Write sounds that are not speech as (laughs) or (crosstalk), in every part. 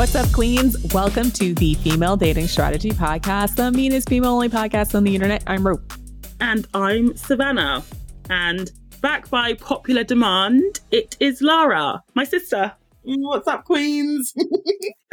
What's up, queens? Welcome to the Female Dating Strategy Podcast, the meanest female only podcast on the internet. I'm Ro. And I'm Savannah. And back by popular demand, it is Lara, my sister. Mm, what's up, queens? (laughs)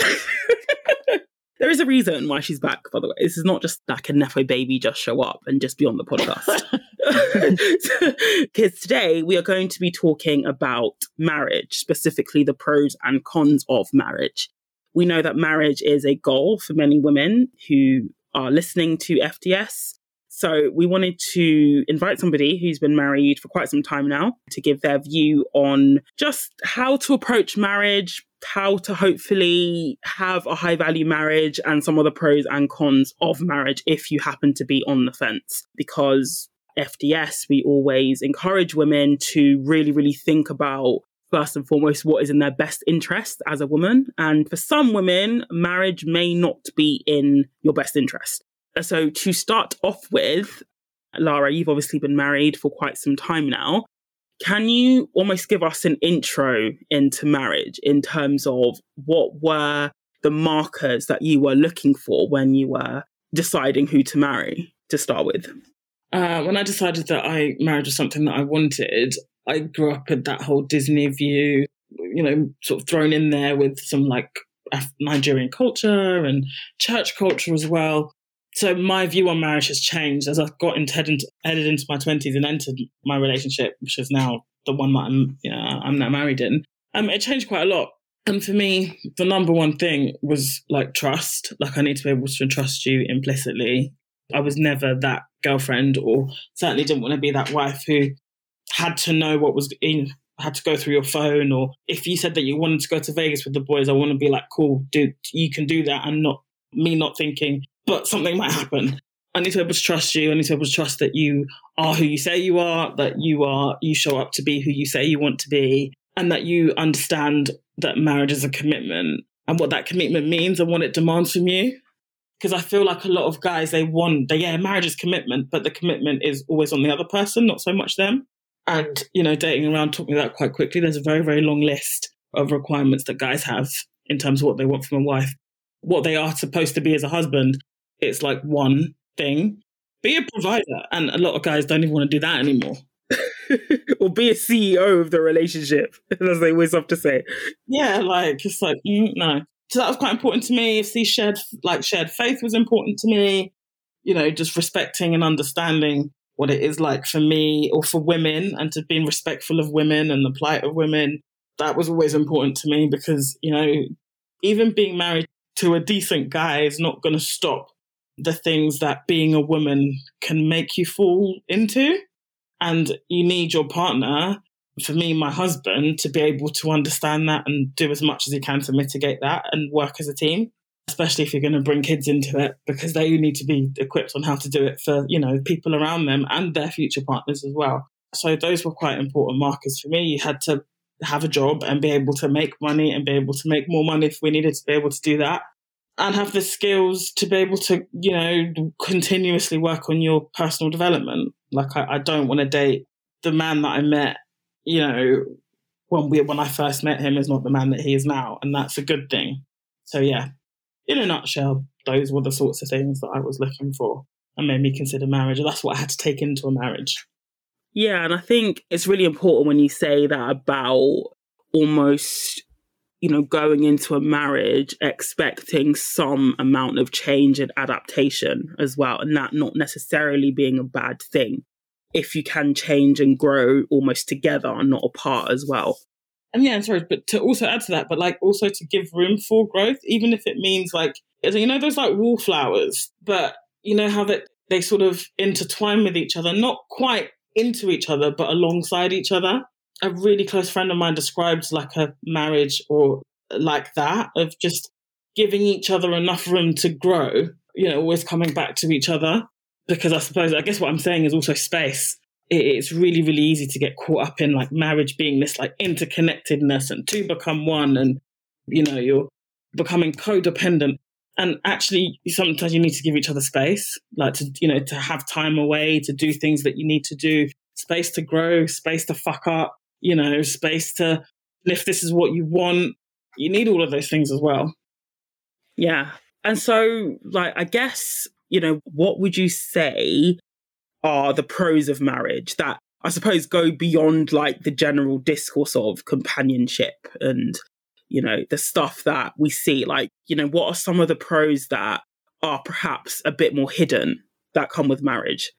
there is a reason why she's back, by the way. This is not just like a Nepo baby just show up and just be on the podcast. (laughs) (laughs) Because today we are going to be talking about marriage, specifically the pros and cons of marriage. We know that marriage is a goal for many women who are listening to FDS. So we wanted to invite somebody who's been married for quite some time now to give their view on just how to approach marriage, how to hopefully have a high value marriage, and some of the pros and cons of marriage if you happen to be on the fence. Because FDS, we always encourage women to really, really think about first and foremost what is in their best interest as a woman. And for some women, marriage may not be in your best interest. So to start off with, Lara, you've obviously been married for quite some time now. Can you almost give us an intro into marriage in terms of what were the markers that you were looking for when you were deciding who to marry to start with? Uh, when I decided that I marriage was something that I wanted, I grew up with that whole Disney view, you know, sort of thrown in there with some like Nigerian culture and church culture as well. So my view on marriage has changed as I've got into, headed into my twenties and entered my relationship, which is now the one that I'm, you know, I'm now married in. Um, it changed quite a lot. And for me, the number one thing was like trust. Like I need to be able to trust you implicitly. I was never that girlfriend, or certainly didn't want to be that wife who had to know what was in had to go through your phone or if you said that you wanted to go to Vegas with the boys, I want to be like, cool, dude, you can do that and not me not thinking, but something might happen. I need to be able to trust you. I need to be able to trust that you are who you say you are, that you are, you show up to be who you say you want to be, and that you understand that marriage is a commitment and what that commitment means and what it demands from you. Because I feel like a lot of guys, they want, they, yeah, marriage is commitment, but the commitment is always on the other person, not so much them. And, you know, dating around taught me that quite quickly. There's a very, very long list of requirements that guys have in terms of what they want from a wife. What they are supposed to be as a husband, it's like one thing. Be a provider. And a lot of guys don't even want to do that anymore. (laughs) or be a CEO of the relationship, (laughs) as they always have to say. Yeah, like it's like mm, no. So that was quite important to me. See, shared like shared faith was important to me. You know, just respecting and understanding what it is like for me or for women and to being respectful of women and the plight of women. That was always important to me because, you know, even being married to a decent guy is not going to stop the things that being a woman can make you fall into. And you need your partner, for me, and my husband, to be able to understand that and do as much as he can to mitigate that and work as a team especially if you're going to bring kids into it, because they need to be equipped on how to do it for, you know, people around them and their future partners as well. So those were quite important markers for me. You had to have a job and be able to make money and be able to make more money if we needed to be able to do that. And have the skills to be able to, you know, continuously work on your personal development. Like I, I don't want to date the man that I met, you know, when we when I first met him is not the man that he is now. And that's a good thing. So yeah, in a nutshell, those were the sorts of things that I was looking for and made me consider marriage. That's what I had to take into a marriage. Yeah, and I think it's really important when you say that about almost, you know, going into a marriage expecting some amount of change and adaptation as well, and that not necessarily being a bad thing if you can change and grow almost together and not apart as well and yeah, sorry, but to also add to that, but like also to give room for growth, even if it means like, you know, those like wallflowers, but you know how that they sort of intertwine with each other, not quite into each other, but alongside each other. A really close friend of mine describes like a marriage or like that of just giving each other enough room to grow, you know, always coming back to each other. Because I suppose, I guess what I'm saying is also space. It's really really easy to get caught up in like marriage being this like interconnectedness and two become one and you know you're becoming codependent. And actually sometimes you need to give each other space like to you know to have time away to do things that you need to do space to grow space to fuck up you know space to if this is what you want you need all of those things as well. Yeah. And so, like, I guess, you know, what would you say are the pros of marriage that I suppose go beyond like the general discourse of companionship and, you know, the stuff that we see? Like, you know, what are some of the pros that are perhaps a bit more hidden that come with marriage?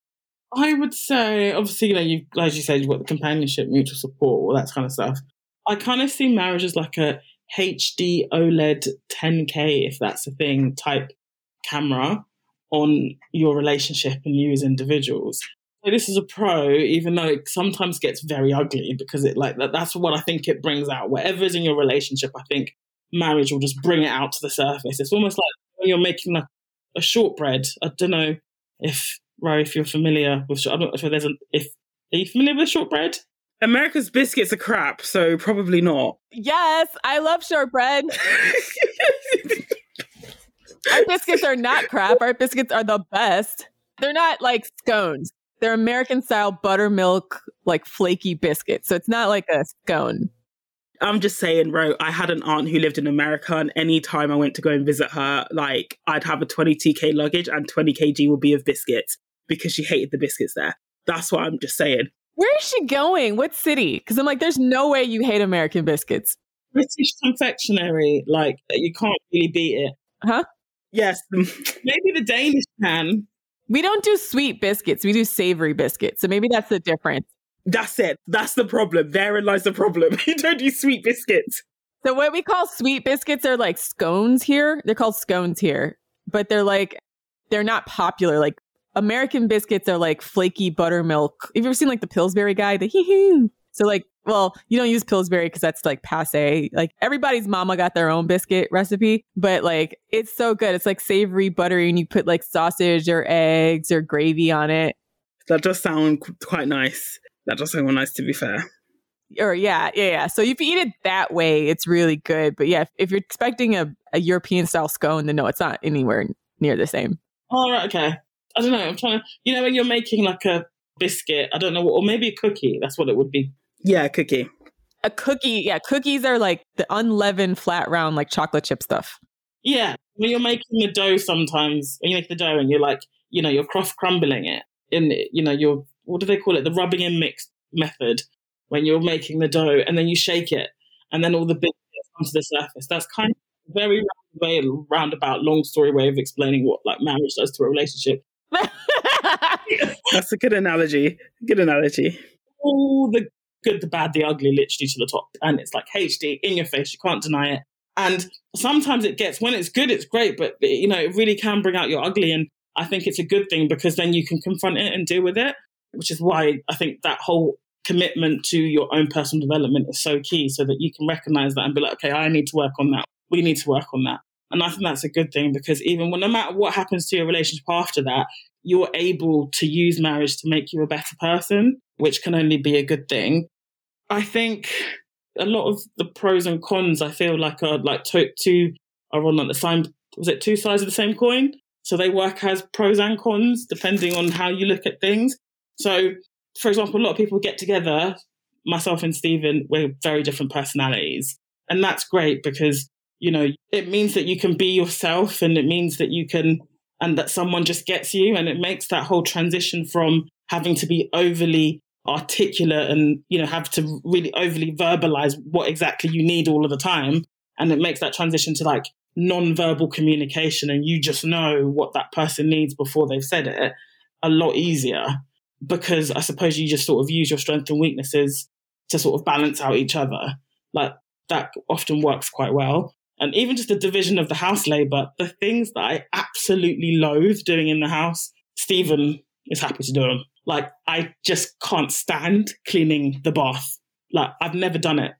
I would say, obviously, you know, you as you said, you've got the companionship, mutual support, all that kind of stuff. I kind of see marriage as like a HD OLED 10K, if that's a thing, type camera on your relationship and you as individuals. So this is a pro, even though it sometimes gets very ugly because it like that, that's what I think it brings out. Whatever is in your relationship, I think marriage will just bring it out to the surface. It's almost like when you're making like a shortbread. I don't know if Right, if you're familiar with, short I'm not sure there's a, if, are you familiar with shortbread? America's biscuits are crap, so probably not. Yes, I love shortbread. (laughs) Our biscuits are not crap. Our biscuits are the best. They're not like scones. They're American style buttermilk, like flaky biscuits. So it's not like a scone. I'm just saying, bro, I had an aunt who lived in America, and any time I went to go and visit her, like I'd have a 22k luggage and 20 kg would be of biscuits because she hated the biscuits there. That's what I'm just saying. Where is she going? What city? Because I'm like, there's no way you hate American biscuits. British confectionery, like you can't really beat it. Huh? Yes. (laughs) maybe the Danish can. We don't do sweet biscuits. We do savory biscuits. So maybe that's the difference. That's it. That's the problem. Therein lies the problem. (laughs) you don't do sweet biscuits. So what we call sweet biscuits are like scones here. They're called scones here, but they're like they're not popular. Like American biscuits are like flaky buttermilk. Have you ever seen like the Pillsbury guy? The hee hee. So like, well, you don't use Pillsbury because that's like passe. Like everybody's mama got their own biscuit recipe, but like it's so good. It's like savory, buttery, and you put like sausage or eggs or gravy on it. That does sound quite nice. That does sound nice, to be fair. Or yeah, yeah, yeah. So if you eat it that way, it's really good. But yeah, if, if you're expecting a, a European style scone, then no, it's not anywhere near the same. All right, okay. I don't know. I'm trying to, you know, when you're making like a biscuit, I don't know, or maybe a cookie. That's what it would be. Yeah, cookie. A cookie. Yeah, cookies are like the unleavened, flat, round, like chocolate chip stuff. Yeah, when you're making the dough, sometimes when you make the dough and you're like, you know, you're cross crumbling it in, you know, you're what do they call it? The rubbing in mix method. When you're making the dough and then you shake it, and then all the bits come to the surface. That's kind of very way roundabout, long story way of explaining what like marriage does to a relationship. (laughs) That's a good analogy. Good analogy. All the good, the bad, the ugly, literally to the top. And it's like HD in your face. You can't deny it. And sometimes it gets, when it's good, it's great, but you know, it really can bring out your ugly. And I think it's a good thing because then you can confront it and deal with it, which is why I think that whole commitment to your own personal development is so key so that you can recognize that and be like, okay, I need to work on that. We need to work on that. And I think that's a good thing because even when no matter what happens to your relationship after that, you're able to use marriage to make you a better person, which can only be a good thing. I think a lot of the pros and cons I feel like are like two are on like the same was it two sides of the same coin? So they work as pros and cons depending on how you look at things. So for example, a lot of people get together, myself and Stephen, we're very different personalities. And that's great because you know, it means that you can be yourself and it means that you can, and that someone just gets you. And it makes that whole transition from having to be overly articulate and, you know, have to really overly verbalize what exactly you need all of the time. And it makes that transition to like non-verbal communication and you just know what that person needs before they've said it a lot easier because I suppose you just sort of use your strengths and weaknesses to sort of balance out each other. Like that often works quite well and even just the division of the house labor, the things that I absolutely loathe doing in the house, Stephen is happy to do them. Like, I just can't stand cleaning the bath. Like, I've never done it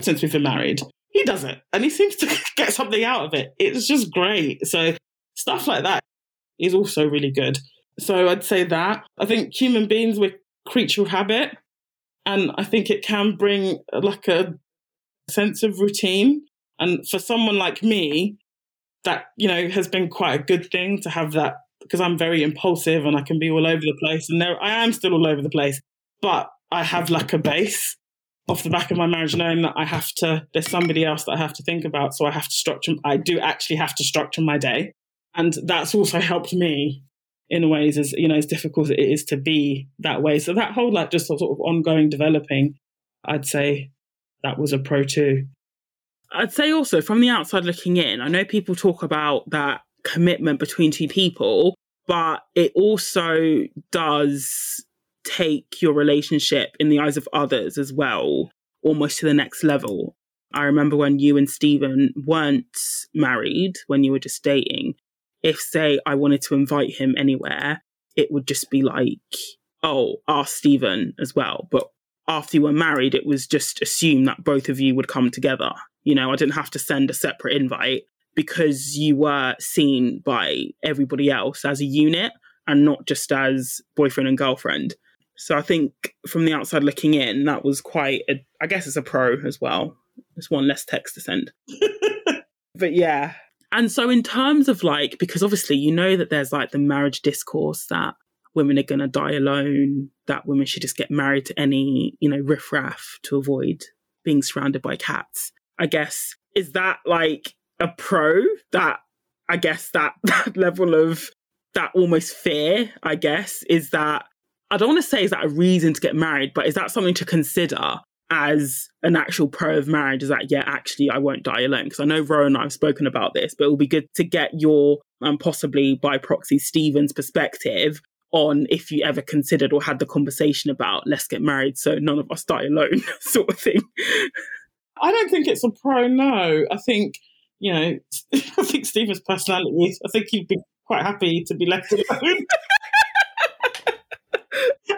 since we've been married. He does it, and he seems to (laughs) get something out of it. It's just great. So, stuff like that is also really good. So, I'd say that. I think human beings, we're creature of habit. And I think it can bring like a sense of routine and for someone like me, that, you know, has been quite a good thing to have that because I'm very impulsive and I can be all over the place. And there I am still all over the place, but I have like a base. off the back of my marriage, knowing that I have to, there's somebody else that I have to think about. So I have to structure, I do actually have to structure my day. And that's also helped me in ways as, you know, as difficult as it is to be that way. So that whole like just sort of ongoing developing, I'd say that was a pro too. I'd say also from the outside looking in, I know people talk about that commitment between two people, but it also does take your relationship in the eyes of others as well, almost to the next level. I remember when you and Stephen weren't married, when you were just dating, if, say, I wanted to invite him anywhere, it would just be like, oh, ask Stephen as well. But after you were married, it was just assumed that both of you would come together. You know, I didn't have to send a separate invite because you were seen by everybody else as a unit and not just as boyfriend and girlfriend. So I think from the outside looking in, that was quite, a, I guess it's a pro as well. It's one less text to send. (laughs) but yeah. And so, in terms of like, because obviously you know that there's like the marriage discourse that women are going to die alone, that women should just get married to any, you know, riffraff to avoid being surrounded by cats. I guess, is that like a pro that I guess that, (laughs) that level of that almost fear, I guess, is that I don't want to say is that a reason to get married, but is that something to consider as an actual pro of marriage? Is that, yeah, actually, I won't die alone? Because I know Ro and I have spoken about this, but it will be good to get your, and um, possibly by proxy, Stephen's perspective on if you ever considered or had the conversation about let's get married so none of us die alone, (laughs) sort of thing. I don't think it's a pro, no. I think, you know, (laughs) I think Stephen's personality, I think he'd be quite happy to be left alone. (laughs)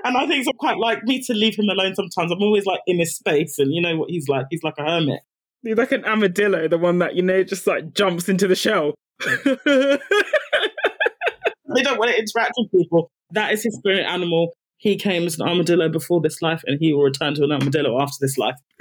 and I think it's quite like me to leave him alone sometimes. I'm always like in his space, and you know what he's like. He's like a hermit. He's like an armadillo, the one that you know just like jumps into the shell. (laughs) they don't want to interact with people. That is his spirit animal. He came as an armadillo before this life, and he will return to an armadillo after this life. (laughs)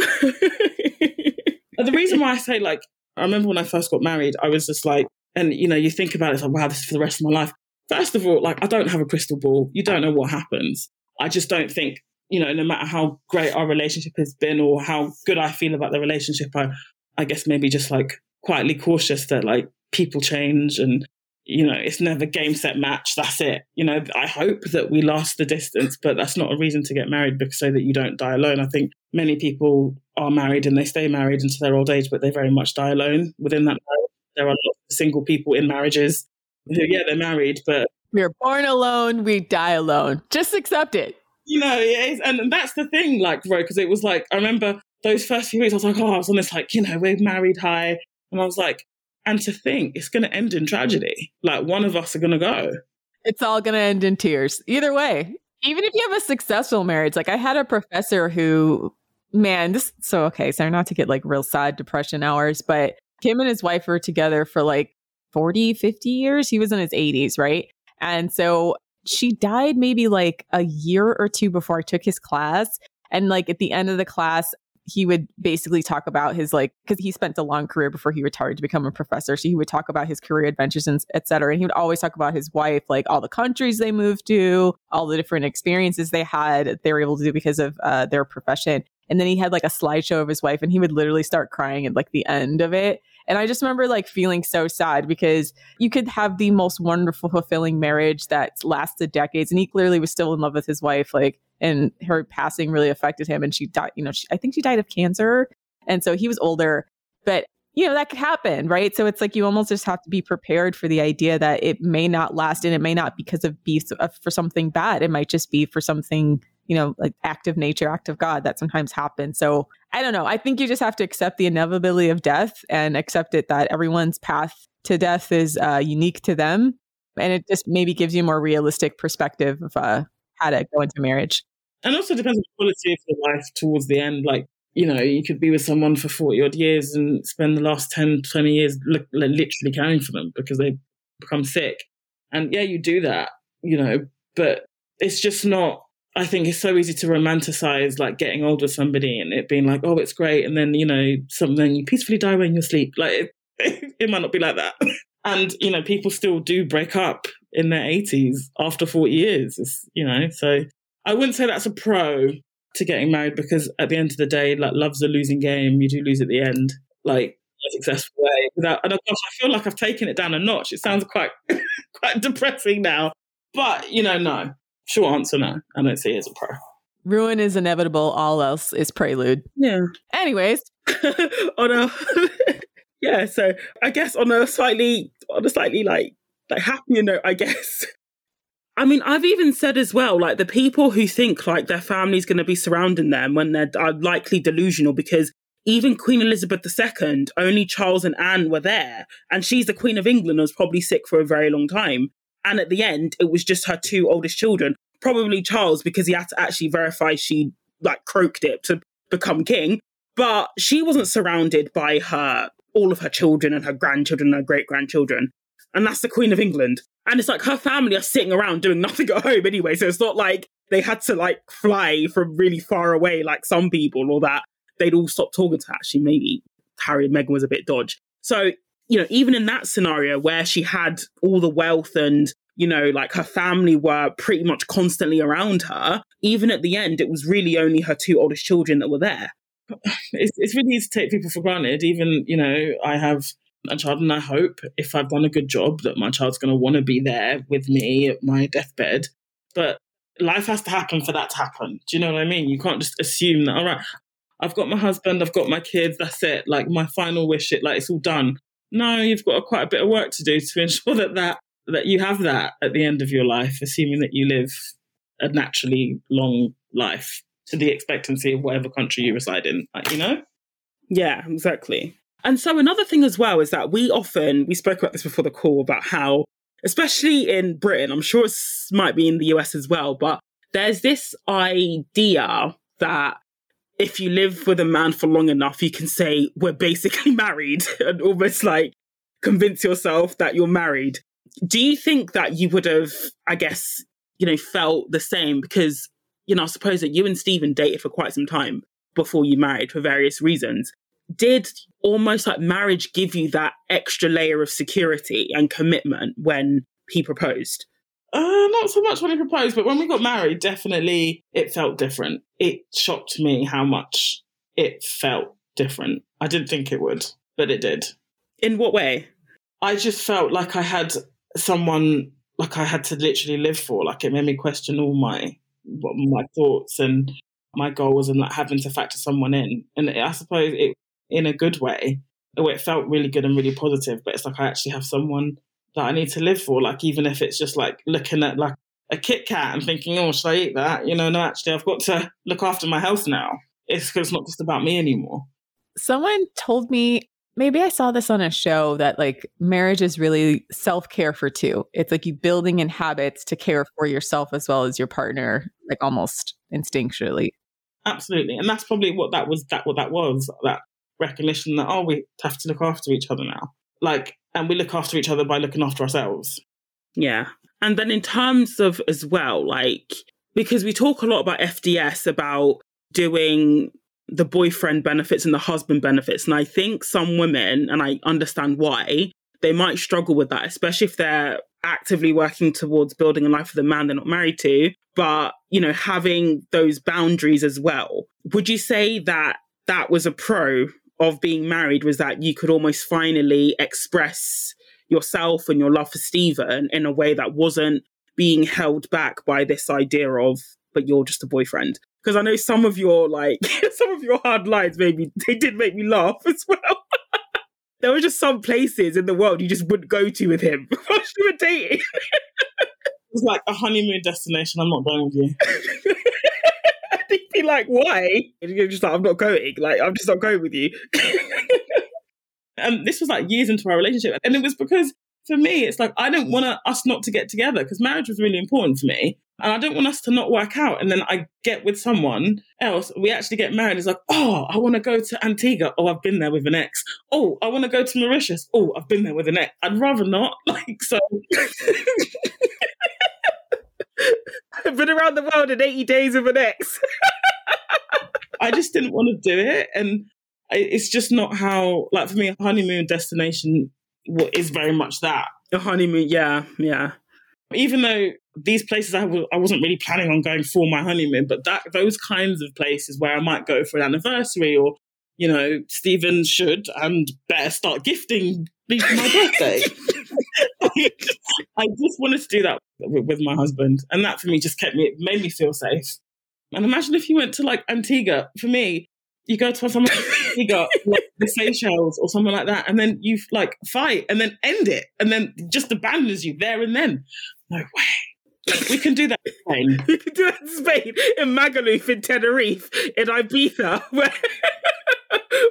the reason why I say like, I remember when I first got married, I was just like, and you know, you think about it, it's like, wow, this is for the rest of my life. First of all, like, I don't have a crystal ball. You don't know what happens. I just don't think, you know, no matter how great our relationship has been or how good I feel about the relationship, I, I guess maybe just like quietly cautious that like people change and, you know, it's never game set match. That's it. You know, I hope that we last the distance, but that's not a reason to get married because so that you don't die alone. I think many people are married and they stay married into their old age, but they very much die alone within that marriage. There are lots of single people in marriages who, yeah, they're married, but we are born alone, we die alone. Just accept it. You know, and that's the thing, like, bro, because it was like, I remember those first few weeks, I was like, oh, I was on this, like, you know, we're married high. And I was like, and to think it's going to end in tragedy. Like, one of us are going to go. It's all going to end in tears. Either way, even if you have a successful marriage, like, I had a professor who, man, this, so okay, so not to get like real sad depression hours, but him and his wife were together for like 40, 50 years. He was in his 80s, right? And so she died maybe like a year or two before I took his class. And like at the end of the class, he would basically talk about his like because he spent a long career before he retired to become a professor so he would talk about his career adventures and et cetera and he would always talk about his wife like all the countries they moved to all the different experiences they had they were able to do because of uh, their profession and then he had like a slideshow of his wife and he would literally start crying at like the end of it and I just remember like feeling so sad because you could have the most wonderful, fulfilling marriage that lasted decades. And he clearly was still in love with his wife. Like, and her passing really affected him. And she died, you know, she, I think she died of cancer. And so he was older, but you know, that could happen, right? So it's like you almost just have to be prepared for the idea that it may not last and it may not because of be for something bad. It might just be for something you know, like act of nature, act of God that sometimes happens. So I don't know. I think you just have to accept the inevitability of death and accept it that everyone's path to death is uh, unique to them. And it just maybe gives you a more realistic perspective of uh, how to go into marriage. And also depends on the quality of your life towards the end. Like, you know, you could be with someone for 40 odd years and spend the last 10, 20 years li- literally caring for them because they become sick. And yeah, you do that, you know, but it's just not I think it's so easy to romanticize like getting old with somebody and it being like, oh, it's great. And then, you know, something you peacefully die when you sleep. Like it, (laughs) it might not be like that. (laughs) and, you know, people still do break up in their 80s after 40 years, it's, you know, so I wouldn't say that's a pro. to getting married because at the end of the day, like love's a losing game. You do lose at the end. Like a successful way. Without and of course I feel like I've taken it down a notch. It sounds quite (laughs) quite depressing now. But you know, no. Short answer, no. I don't see it as a pro. Ruin is inevitable, all else is prelude. Yeah. Anyways. (laughs) on a (laughs) yeah, so I guess on a slightly on a slightly like like happier note, I guess. I mean, I've even said as well, like the people who think like their family's going to be surrounding them when they're are likely delusional because even Queen Elizabeth II, only Charles and Anne were there, and she's the Queen of England and was probably sick for a very long time. And at the end, it was just her two oldest children, probably Charles because he had to actually verify she like croaked it to become king. But she wasn't surrounded by her all of her children and her grandchildren and her great grandchildren. And that's the Queen of England. And it's like her family are sitting around doing nothing at home anyway. So it's not like they had to like fly from really far away like some people or that they'd all stop talking to her. Actually, maybe Harry and Meghan was a bit dodge. So, you know, even in that scenario where she had all the wealth and, you know, like her family were pretty much constantly around her, even at the end, it was really only her two oldest children that were there. It's, it's really easy to take people for granted. Even, you know, I have a child and I hope if I've done a good job that my child's going to want to be there with me at my deathbed. But life has to happen for that to happen. Do you know what I mean? You can't just assume that, all right, I've got my husband, I've got my kids, that's it. Like my final wish, it like it's all done. No, you've got quite a bit of work to do to (laughs) ensure that that that you have that at the end of your life, assuming that you live a naturally long life to the expectancy of whatever country you reside in. Like, you know? Yeah, exactly. And so another thing as well is that we often we spoke about this before the call about how, especially in Britain, I'm sure it might be in the US as well, but there's this idea that if you live with a man for long enough, you can say, we're basically (laughs) married and almost like convince yourself that you're married. Do you think that you would have, I guess, you know, felt the same? Because, you know, I suppose that you and Stephen dated for quite some time before you married for various reasons. Did almost like marriage give you that extra layer of security and commitment when he proposed? Uh, not so much when he proposed, but when we got married, definitely it felt different. It shocked me how much it felt different. I didn't think it would, but it did. In what way? I just felt like I had someone like I had to literally live for. Like it made me question all my my thoughts and my goals and like having to factor someone in. And I suppose it in a good way. where It felt really good and really positive, but it's like I actually have someone that I need to live for. Like even if it's just like looking at like a Kit Kat and thinking, oh, should I eat that? You know, no, actually, I've got to (laughs) look after my health now. It's because it's not just about me anymore. Someone told me maybe I saw this on a show that like marriage is really self care for two. It's like you building in habits to care for yourself as well as your partner, like almost instinctually. Absolutely, and that's probably what that was. That what that was. That recognition that oh, we have to look after each other now. Like and we look after each other by looking after ourselves. Yeah. And then in terms of as well, like, because we talk a lot about FDS, about doing the boyfriend benefits and the husband benefits. And I think some women, and I understand why, they might struggle with that, especially if they're actively working towards building a life with a man they're not married to, but, you know, having those boundaries as well. Would you say that that was a pro of being married was that you could almost finally express yourself and your love for Stephen in a way that wasn't being held back by this idea of, but you're just a boyfriend. Because I know some of your like (laughs) some of your hard lines maybe they did make me laugh as well. (laughs) there were just some places in the world you just wouldn't go to with him whilst you were dating. (laughs) it's like a honeymoon destination. I'm not going with you. Be like, why? And you're just like, I'm not going. Like, I'm just not going with you. (laughs) and this was like years into our relationship. And it was because for me, it's like, I don't want us not to get together because marriage was really important for me. And I don't want us to not work out. And then I get with someone else, we actually get married. It's like, oh, I want to go to Antigua. Oh, I've been there with an ex. Oh, I want to go to Mauritius. Oh, I've been there with an ex. I'd rather not. (laughs) Like, so. (laughs) (laughs) I've been around the world in 80 days with an ex. (laughs) I just didn't want to do it. And it's just not how, like, for me, a honeymoon destination is very much that. A honeymoon, yeah, yeah. even though these places I w- I wasn't really planning on going for my honeymoon, but that those kinds of places where I might go for an anniversary or, you know, Stephen should and better start gifting me for my birthday. (laughs) I just wanted to do that with, with my husband. And that for me just kept me, it made me feel safe. And imagine if you went to like Antigua. For me, you go to somewhere like Antigua, (laughs) like the Seychelles or something like that, and then you like fight and then end it and then just abandons you there and then. No way. We can do that in Spain. (laughs) You can do that in Spain, in Magaluf, in Tenerife, in Ibiza, (laughs) where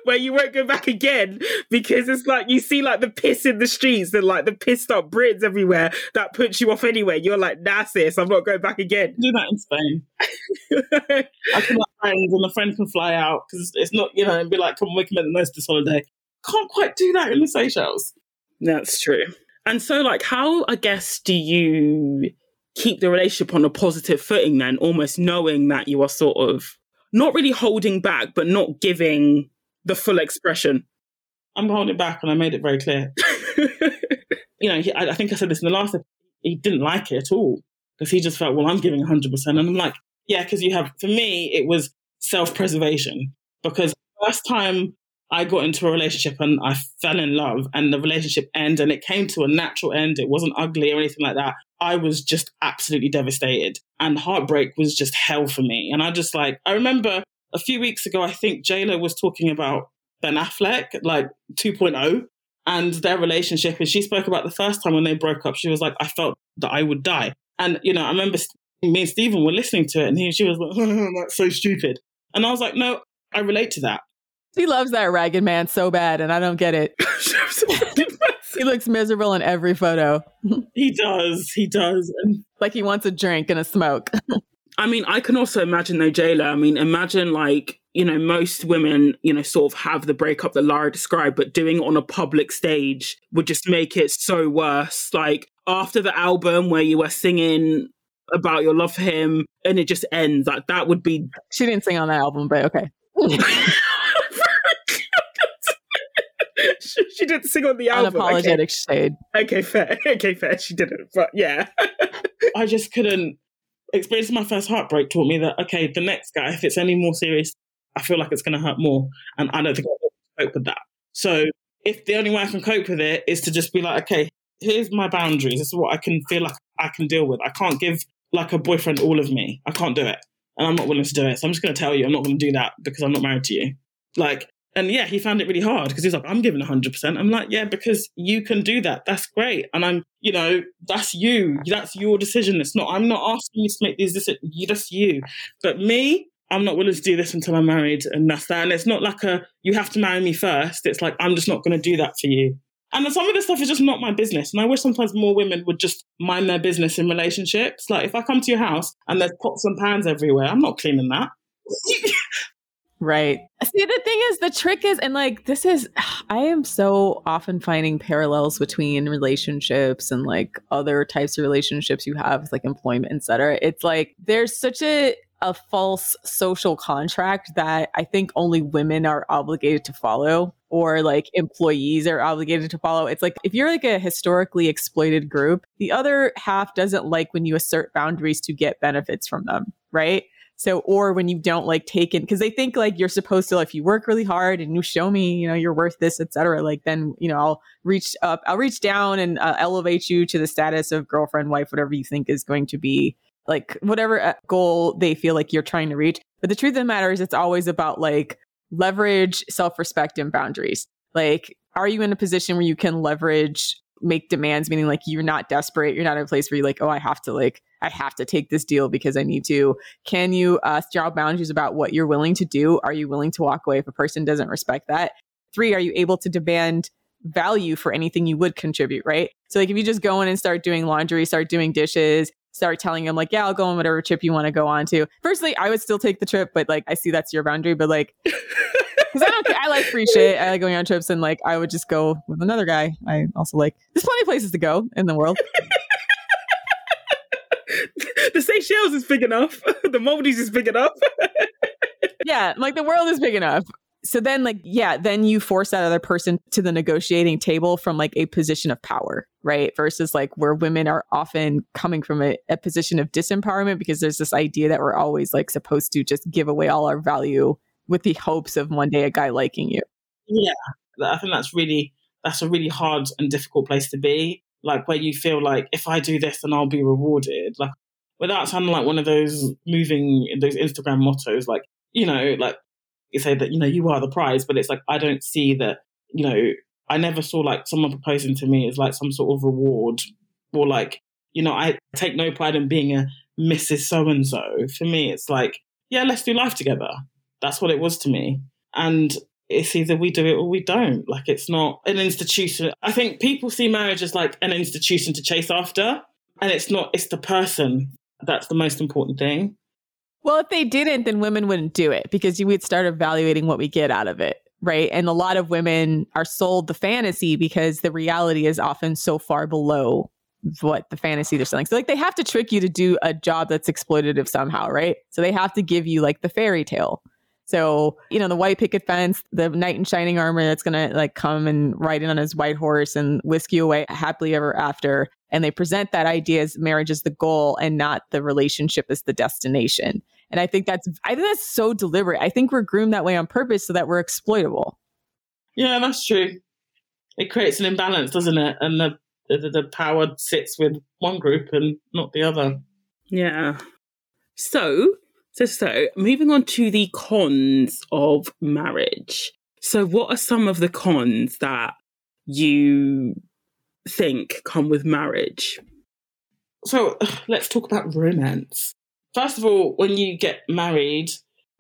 where you won't go back again because it's like you see like the piss in the streets and like the pissed up Brits everywhere that puts you off anyway. You're like, nah, sis, I'm not going back again. Do that in Spain. (laughs) I can have friends and a friend can fly out because it's not, you know, and be like, come on, we can make the most of this holiday. Can't quite do that in the Seychelles. That's true. And so, like, how, I guess, do you keep the relationship on a positive footing then, almost knowing that you are sort of not really holding back, but not giving the full expression? I'm holding back and I made it very clear. (laughs) you know, he, I, I think I said this in the last episode, he didn't like it at all because he just felt, well, I'm giving 100%. And I'm like, yeah, because you have, for me, it was self preservation because first time I got into a relationship and I fell in love and the relationship ended and it came to a natural end. It wasn't ugly or anything like that. I was just absolutely devastated and heartbreak was just hell for me. And I just like, I remember a few weeks ago, I think JLo was talking about Ben Affleck, like 2.0 and their relationship. And she spoke about the first time when they broke up. She was like, I felt that I would die. And, you know, I remember me and Stephen were listening to it and he, she was like, (laughs) that's so stupid. And I was like, no, I relate to that. He loves that ragged man so bad, and I don't get it. (laughs) he looks miserable in every photo. (laughs) he does. He does. Like he wants a drink and a smoke. (laughs) I mean, I can also imagine though, JLo. I mean, imagine like, you know, most women, you know, sort of have the breakup that Lara described, but doing it on a public stage would just make it so worse. Like after the album where you were singing about your love for him and it just ends, like that would be She didn't sing on that album, but okay. (laughs) she, she didn't sing on the album. Unapologetic Okay. shade. okay, fair. (laughs) Okay, fair. She didn't. But yeah. (laughs) I just couldn't. Experiencing my first heartbreak taught me that, okay, the next guy, if it's any more serious, I feel like it's going to hurt more. And I don't think I can cope with that. So if the only way I can cope with it is to just be like, okay, here's my boundaries. This is what I can feel like I can deal with. I can't give like a boyfriend all of me. I can't do it. And I'm not willing to do it. So I'm just going to tell you I'm not going to do that because I'm not married to you. Like, and yeah, he found it really hard because he's like, I'm giving 100%. I'm like, yeah, because you can do that. That's great. And I'm, you know, that's you. That's your decision. It's not, I'm not asking you to make these decisions. That's you. But me, I'm not willing to do this until I'm married. And that's that. And it's not like a, you have to marry me first. It's like, I'm just not going to do that for you. And some of this stuff is just not my business. And I wish sometimes more women would just mind their business in relationships. Like if I come to your house and there's pots and pans everywhere, I'm not cleaning that. (laughs) Right. See, the thing is, the trick is, and like, this is, (sighs) I am so often finding parallels between relationships and like other types of relationships you have, like employment, et cetera. It's like there's such a, a false social contract that I think only women are obligated to follow or like employees are obligated to follow. It's like if you're like a historically exploited group, the other half doesn't like when you assert boundaries to get benefits from them, right? So, or when you don't like take in, because they think like you're supposed to, if you work really hard and you show me, you know, you're worth this, etc. Like then, you know, I'll reach up, I'll reach down and uh, elevate you to the status of girlfriend, wife, whatever you think is going to be like whatever uh, goal they feel like you're trying to reach. But the truth of the matter is, it's always about like leverage, self respect, and boundaries. Like, are you in a position where you can leverage, make demands, meaning like you're not desperate, you're not in a place where you're like, oh, I have to like, I have to take this deal because I need to. Can you uh, draw boundaries about what you're willing to do? Are you willing to walk away if a person doesn't respect that? Three, are you able to demand value for anything you would contribute, right? So, like, if you just go in and start doing laundry, start doing dishes, start telling them, like, yeah, I'll go on whatever trip you want to go on to. Firstly, I would still take the trip, but like, I see that's your boundary, but like, (laughs) because I don't, I like free shit. I like going on trips, and like, I would just go with another guy. I also like, there's plenty of places to go in the world. (laughs) the Seychelles is big enough. (laughs) the Maldives is big enough. (laughs) yeah, like the world is big enough. so then like yeah then you force that other person to the negotiating table from like a position of power right versus like where women are often coming from a, a, position of disempowerment because there's this idea that we're always like supposed to just give away all our value with the hopes of one day a guy liking you yeah i think that's really that's a really hard and difficult place to be like where you feel like if i do this then i'll be rewarded like without sounding like one of those moving those instagram mottos like you know like you say that you know you are the prize, but it's like I don't see that you know I never saw like someone proposing to me as like some sort of reward or like you know I take no pride in being a Mrs. So and so. For me, it's like yeah, let's do life together. That's what it was to me, and it's either we do it or we don't. Like it's not an institution. I think people see marriage as like an institution to chase after, and it's not. It's the person that's the most important thing. Well, if they didn't, then women wouldn't do it because you would start evaluating what we get out of it. Right. And a lot of women are sold the fantasy because the reality is often so far below what the fantasy they're selling. So, like, they have to trick you to do a job that's exploitative somehow. Right. So, they have to give you like the fairy tale. So, you know, the white picket fence, the knight in shining armor that's going to like come and ride in on his white horse and whisk you away happily ever after. And they present that idea as marriage is the goal and not the relationship is the destination. And I think that's I think that's so deliberate. I think we're groomed that way on purpose so that we're exploitable. Yeah, that's true. It creates an imbalance, doesn't it? And the the, the power sits with one group and not the other. Yeah. So, so so moving on to the cons of marriage. So what are some of the cons that you think come with marriage? So (sighs) let's talk about romance first of all, when you get married,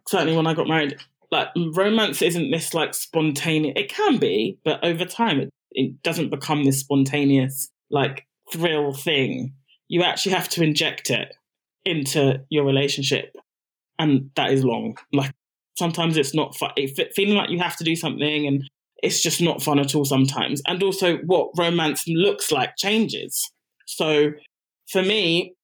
certainly when I got married, like romance isn't this like spontaneous. It can be, but over time, it, it doesn't become this spontaneous like thrill thing. You actually have to inject it into your relationship, and that is long. Like sometimes it's not fun. It, feeling like you have to do something, and it's just not fun at all sometimes. And also, what romance looks like changes. So for me,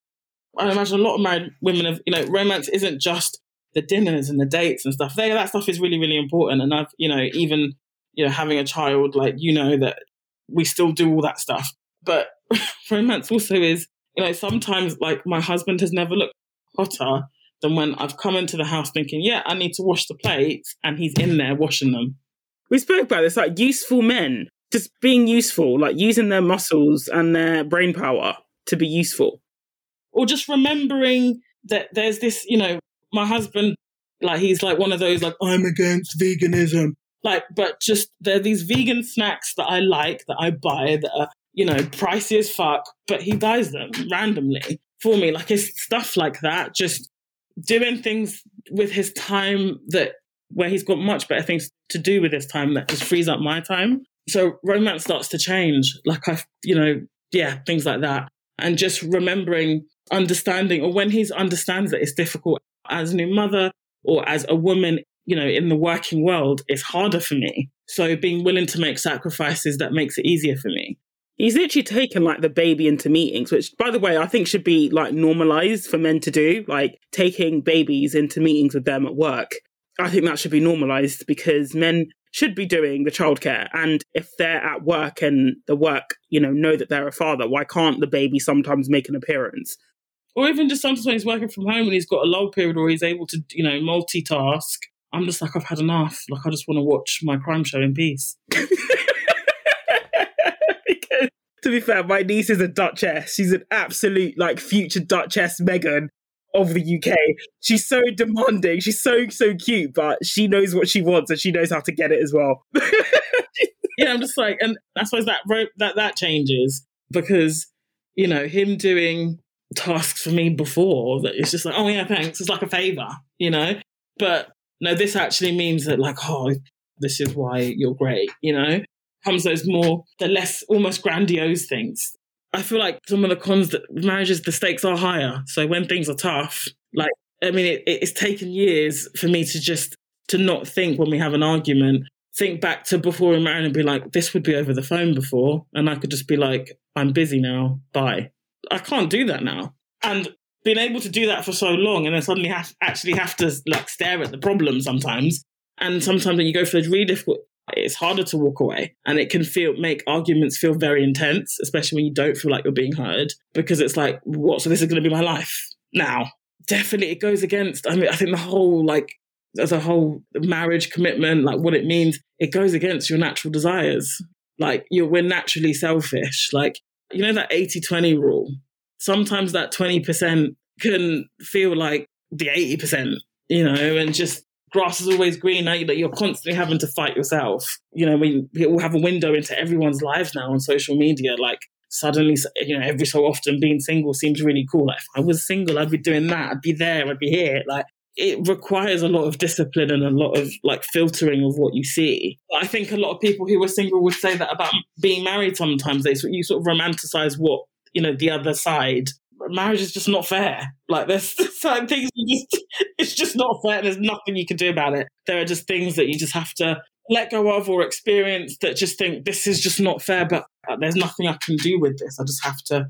I imagine a lot of married women have, you know, romance isn't just the dinners and the dates and stuff. They, that stuff is really, really important. And I've, you know, even, you know, having a child, like, you know, that we still do all that stuff. But (laughs) romance also is, you know, sometimes like my husband has never looked hotter than when I've come into the house thinking, yeah, I need to wash the plates, and he's in there washing them. We spoke about this, like useful men, just being useful, like using their muscles and their brain power to be useful or just remembering that there's this, you know, my husband, like he's like one of those like I'm against veganism, like, but just there are these vegan snacks that I like that I buy that are you know pricey as fuck, but he buys them randomly for me. Like it's stuff like that, just doing things with his time that where he's got much better things to do with his time that just frees up my time. So romance starts to change. Like I, you know, yeah, things like that. And just remembering understanding or when he understands that it's difficult as a new mother or as a woman, you know, in the working world, it's harder for me. So being willing to make sacrifices that makes it easier for me. He's literally taken like the baby into meetings, which by the way, I think should be like normalized for men to do, like taking babies into meetings with them at work. I think that should be normalized because men should be doing the childcare. And if they're at work and the work, you know, know that they're a father, why can't the baby sometimes make an appearance? or even just sometimes when he's working from home and he's got a lull period or he's able to, you know, multitask. I'm just like, I've had enough. Like, I just want to watch my crime show in peace. (laughs) to be fair, my niece is a duchess. She's an absolute, like, future Duchess Meghan of the UK. She's so demanding. She's so, so cute, but she knows what she wants and she knows how to get it as well. (laughs) yeah, I'm just like, and that's why that, that, that changes because, you know, him doing tasks for me before that it's just like, oh yeah, thanks. It's like a favor, you know? But no, this actually means that like, oh, this is why you're great, you know? Comes those more, the less almost grandiose things. I feel like some of the cons that marriages, the stakes are higher. So when things are tough, like, I mean, it, it's taken years for me to just, to not think when we have an argument, think back to before we married and be like, this would be over the phone before. And I could just be like, I'm busy now. Bye. I can't do that now. And being able to do that for so long and then suddenly have actually have to like stare at the problem sometimes And sometimes when you go through those really difficult, it's harder to walk away and it can feel make arguments feel very intense, especially when you don't feel like you're being heard because it's like, what? So this is going to be my life now. Definitely, it goes against. I mean, I think the whole like as a whole marriage commitment, like what it means, it goes against your natural desires. Like you're we're naturally selfish. Like you know that 80-20 rule. Sometimes that 20% can feel like the 80%, you know, and just grass is always greener. You know, you're constantly having to fight yourself. You know, we, we have a window into everyone's lives now on social media. Like suddenly, you know, every so often being single seems really cool. Like if I was single, I'd be doing that. I'd be there. I'd be here. Like it requires a lot of discipline and a lot of like filtering of what you see. I think a lot of people who are single would say that about being married. Sometimes they you sort of romanticize what you know the other side marriage is just not fair. Like there's (laughs) certain things just, it's just not fair. There's nothing you can do about it. There are just things that you just have to let go of or experience that just think this is just not fair. But there's nothing I can do with this. I just have to.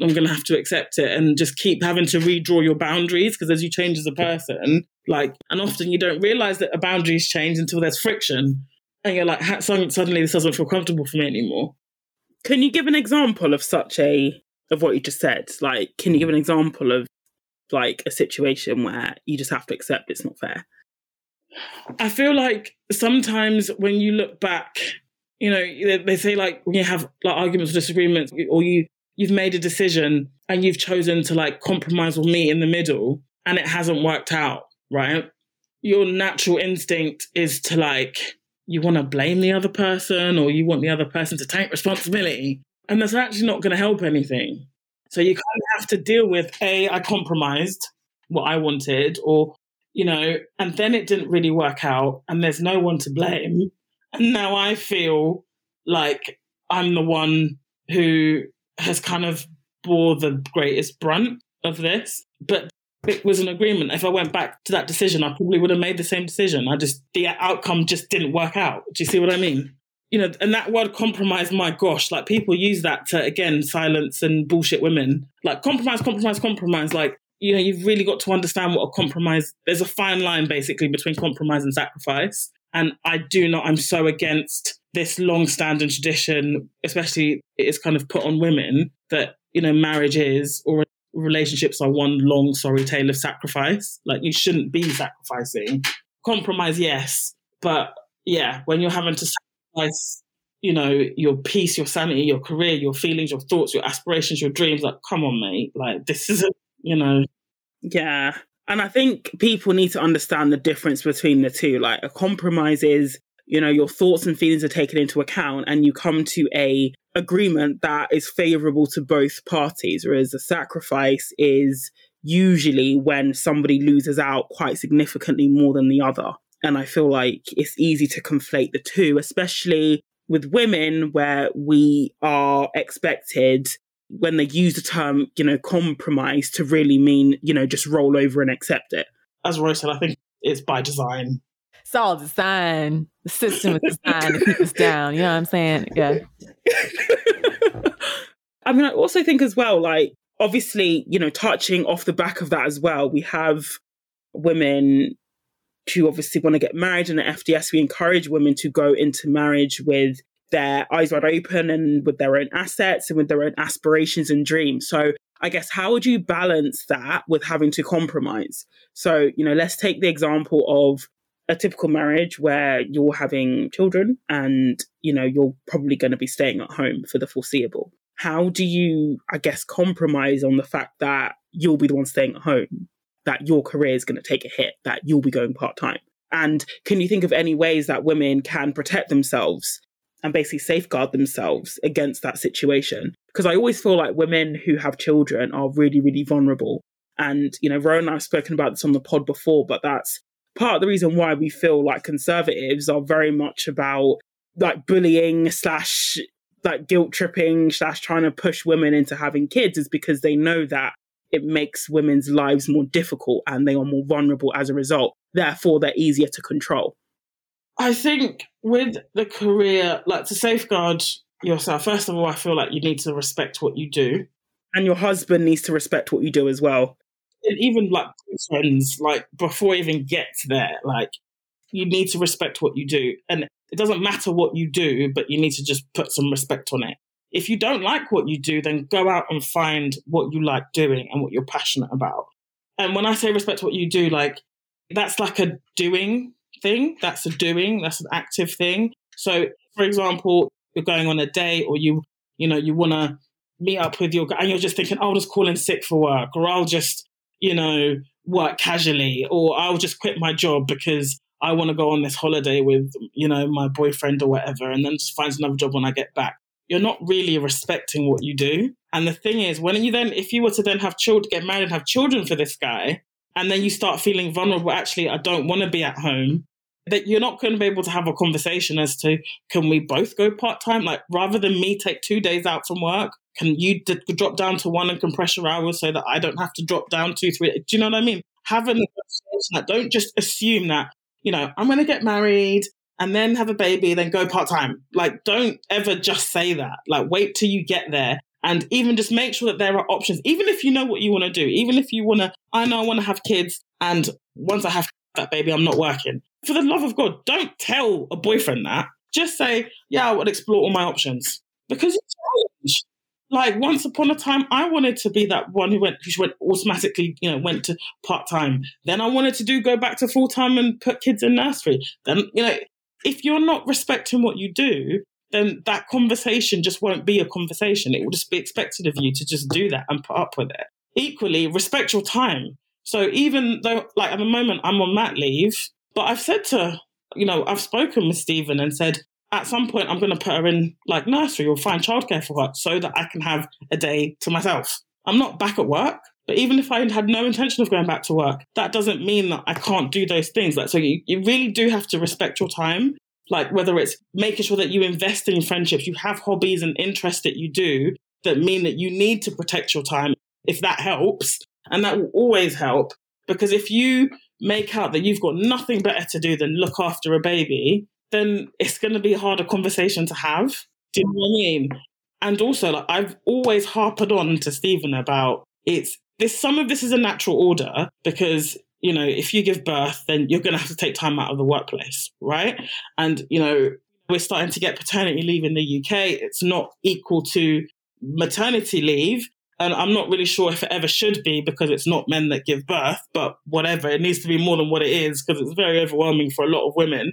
I'm going to have to accept it and just keep having to redraw your boundaries because as you change as a person, like, and often you don't realize that a boundaries change until there's friction, and you're like, suddenly this doesn't feel comfortable for me anymore. Can you give an example of such a of what you just said. Like, can you give an example of like a situation where you just have to accept it's not fair? I feel like sometimes when you look back, you know, they say like when you have like arguments or disagreements, or you you've made a decision and you've chosen to like compromise or meet in the middle, and it hasn't worked out, right? Your natural instinct is to like you want to blame the other person or you want the other person to take responsibility and that's actually not going to help anything. So you kind of have to deal with a I compromised what I wanted, or you know, and then it didn't really work out, and there's no one to blame, and now I feel like I'm the one who has kind of bore the greatest brunt of this, but it was an agreement. If I went back to that decision, I probably would have made the same decision. I just the outcome just didn't work out. Do you see what I mean? You know, and that word compromise, my gosh, like people use that to again silence and bullshit women. Like compromise, compromise, compromise. Like, you know, you've really got to understand what a compromise there's a fine line basically between compromise and sacrifice. And I do not, I'm so against this long standing tradition, especially it is kind of put on women that, you know, marriage is or relationships are one long sorry tale of sacrifice. Like you shouldn't be sacrificing. Compromise, yes. But yeah, when you're having to sacrifice, you know, your peace, your sanity, your career, your feelings, your thoughts, your aspirations, your dreams. Like, come on, mate. Like, this isn't, you know. Yeah. And I think people need to understand the difference between the two. Like, a compromise is, you know, your thoughts and feelings are taken into account and you come to a agreement that is favorable to both parties, whereas a sacrifice is usually when somebody loses out quite significantly more than the other. And I feel like it's easy to conflate the two, especially with women where we are expected when they use the term, you know, compromise to really mean, you know, just roll over and accept it. As Roy said, I think it's by design. It's all design. The system is designed to keep us down. You know what I'm saying? Yeah. (laughs) I mean, I also think as well, like, obviously, you know, touching off the back of that as well, we have women who obviously want to get married. And at FDS, we encourage women to go into marriage with their eyes wide open and with their own assets and with their own aspirations and dreams. So, I guess, how would you balance that with having to compromise? So, you know, let's take the example of a typical marriage where you're having children and, you know, you're probably going to be staying at home for the foreseeable. How do you, I guess, compromise on the fact that you'll be the one staying at home that your career is going to take a hit, that you'll be going part time? And can you think of any ways that women can protect themselves and basically safeguard themselves against that situation? Because I always feel like women who have children are really, really vulnerable. And, you know, Rowan and I've spoken about this on the pod before, but that's part of the reason why we feel like conservatives are very much about like bullying slash like guilt tripping slash trying to push women into having kids is because they know that it makes women's lives more difficult and they are more vulnerable as a result. Therefore, they're easier to control. I think with the career, like to safeguard yourself, first of all, I feel like you need to respect what you do. And your husband needs to respect what you do as well. And even like friends, like before even get there, like you need to respect what you do. And it doesn't matter what you do, but you need to just put some respect on it. If you don't like what you do, then go out and find what you like doing and what you're passionate about. And when I say respect what you do, like that's like a doing thing. That's a doing, that's an active thing. So, for example, you're going on a date or you, you know, you want to meet up with your guy and you're just thinking, I'll just call in sick for work or I'll just, you know, work casually or I'll just quit my job because I want to go on this holiday with, you know, my boyfriend or whatever, and then just finds another job when I get back. You're not really respecting what you do. And the thing is, when you then, if you were to then have children, get married and have children for this guy, and then you start feeling vulnerable, actually, I don't want to be at home, that you're not going to be able to have a conversation as to, can we both go part time? Like, rather than me take two days out from work, can you d- drop down to one and compress your hours so that I don't have to drop down two, three? Do you know what I mean? Have a negotiation that don't just assume that you know, I'm going to get married and then have a baby, then go part time. Like, don't ever just say that. Like, wait till you get there and even just make sure that there are options. Even if you know what you want to do, even if you want to, I know I want to have kids and once I have that baby, I'm not working. For the love of God, don't tell a boyfriend that. Just say, yeah, I would explore all my options because it's challenge like once upon a time i wanted to be that one who went who went automatically you know went to part-time then i wanted to do go back to full-time and put kids in nursery then you know if you're not respecting what you do then that conversation just won't be a conversation. It will just be expected of you to just do that and put up with it. Equally respect your time. So even though like at the moment i'm on mat leave but i've said to you know i've spoken with stephen and said at some point I'm going to put her in like nursery or find childcare for her so that I can have a day to myself. I'm not back at work, but even if I had no intention of going back to work, that doesn't mean that I can't do those things. Like, so you, you really do have to respect your time. Like, whether it's making sure that you invest in friendships, you have hobbies and interests that you do that mean that you need to protect your time, if that helps. And that will always help. Because if you make out that you've got nothing better to do than look after a baby, then it's going to be a harder conversation to have. Do you know what I mean? And also, like I've always harped on to Stephen about it's this. Some of this is a natural order because you know if you give birth, then you're going to have to take time out of the workplace, right? And you know we're starting to get paternity leave in the UK. It's not equal to maternity leave. And I'm not really sure if it ever should be because it's not men that give birth, but whatever. It needs to be more than what it is because it's very overwhelming for a lot of women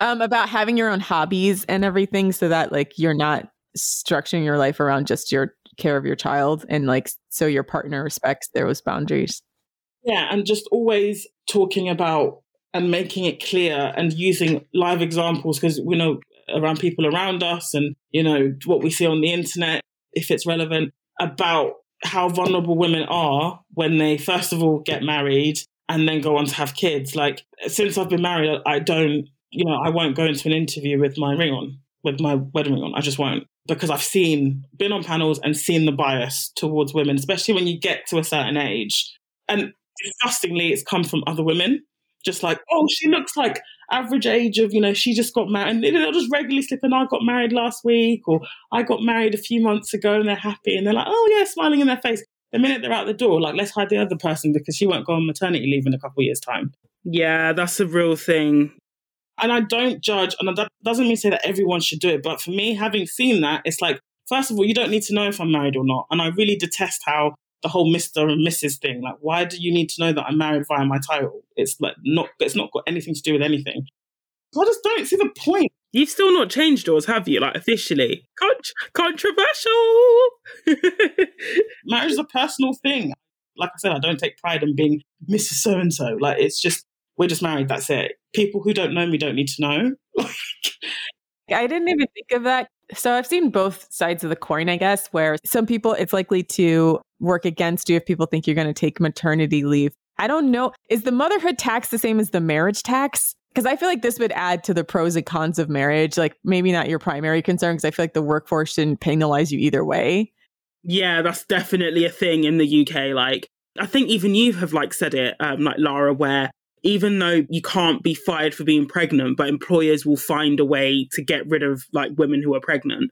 um, about having your own hobbies and everything so that like you're not structuring your life around just your care of your child and like so your partner respects those boundaries. Yeah, and just always talking about and making it clear and using live examples because we know around people around us and you know what we see on the internet if it's relevant about how vulnerable women are when they first of all get married and then go on to have kids like since i've been married i don't you know, I won't go into an interview with my ring on, with my wedding ring on. I just won't because I've seen, been on panels and seen the bias towards women, especially when you get to a certain age. And disgustingly, it's come from other women. Just like, oh, she looks like average age of, you know, she just got married. And they'll just regularly slip in, I got married last week, or I got married a few months ago, and they're happy. And they're like, oh, yeah, smiling in their face. The minute they're out the door, like, let's hide the other person because she won't go on maternity leave in a couple of years' time. Yeah, that's a real thing and I don't judge, and that doesn't mean to say that everyone should do it. But for me, having seen that, it's like, first of all, you don't need to know if I'm married or not. And I really detest how the whole Mr. and Mrs. thing, like, why do you need to know that I'm married via my title? It's like not, it's not got anything to do with anything. I just don't see the point. You've still not changed yours, have you? Like officially, Con- controversial. (laughs) Marriage is a personal thing. Like I said, I don't take pride in being Mrs. So and so. Like it's just we're just married. That's it. People who don't know me don't need to know. (laughs) I didn't even think of that. So I've seen both sides of the coin, I guess, where some people it's likely to work against you if people think you're going to take maternity leave. I don't know. Is the motherhood tax the same as the marriage tax? Because I feel like this would add to the pros and cons of marriage. Like maybe not your primary concern, because I feel like the workforce shouldn't penalize you either way. Yeah, that's definitely a thing in the UK. Like I think even you have like said it, um, like Lara, where even though you can't be fired for being pregnant, but employers will find a way to get rid of like women who are pregnant.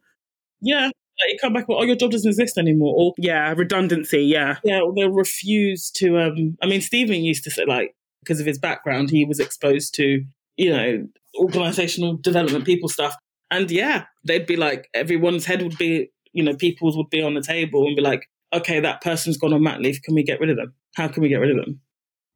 Yeah. Like, you come back, well, oh, your job doesn't exist anymore. Or yeah, redundancy. Yeah, yeah. they'll refuse to. Um, I mean, Stephen used to say like because of his background, he was exposed to you know, organizational development people stuff. And yeah, they'd be like, everyone's head would be, you know, people's would be on the table and be like, okay, that person's gone on mat leave. Can we get rid of them? How can we get rid of them?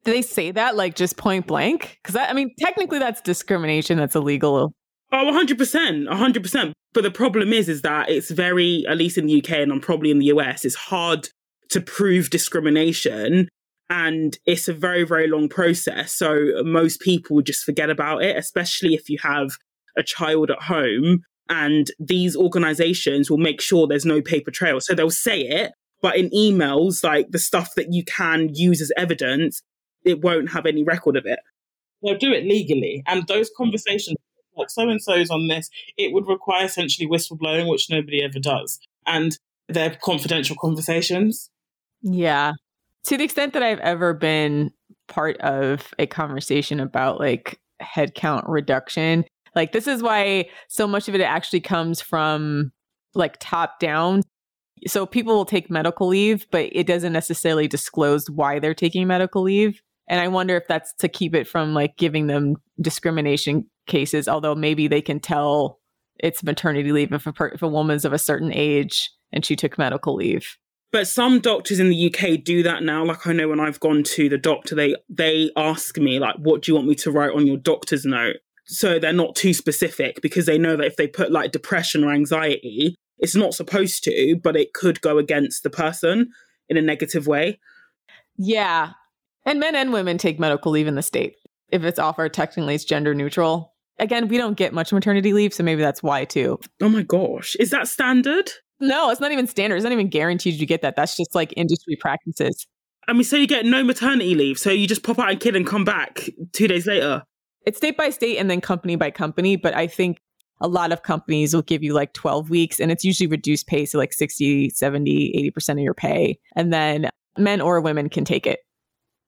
Do they say that like just point blank? Because I mean, technically that's discrimination. That's illegal. Oh, 100%. 100%. But the problem is, is that it's very, at least in the UK and I'm probably in the US, it's hard to prove discrimination. And it's a very, very long process. So most people just forget about it, especially if you have a child at home. And these organizations will make sure there's no paper trail. So they'll say it, but in emails, like the stuff that you can use as evidence, it won't have any record of it. They'll do it legally. And those conversations, like so and so's on this, it would require essentially whistleblowing, which nobody ever does. And they're confidential conversations. Yeah. To the extent that I've ever been part of a conversation about like headcount reduction, like this is why so much of it actually comes from like top down. So people will take medical leave, but it doesn't necessarily disclose why they're taking medical leave. And I wonder if that's to keep it from like giving them discrimination cases, although maybe they can tell it's maternity leave if a, per- if a woman's of a certain age and she took medical leave. But some doctors in the UK do that now. Like I know when I've gone to the doctor, they they ask me like, "What do you want me to write on your doctor's note?" So they're not too specific because they know that if they put like depression or anxiety, it's not supposed to, but it could go against the person in a negative way. Yeah, and men and women take medical leave in the state. If it's offered, technically it's gender neutral. Again, we don't get much maternity leave, so maybe that's why too. Oh my gosh. Is that standard? No, it's not even standard. It's not even guaranteed you get that. That's just like industry practices. I mean, so you get no maternity leave. So you just pop out and kid and come back two days later. It's state by state and then company by company. But I think a lot of companies will give you like 12 weeks and it's usually reduced pay. So like 60, 70, 80% of your pay. And then men or women can take it.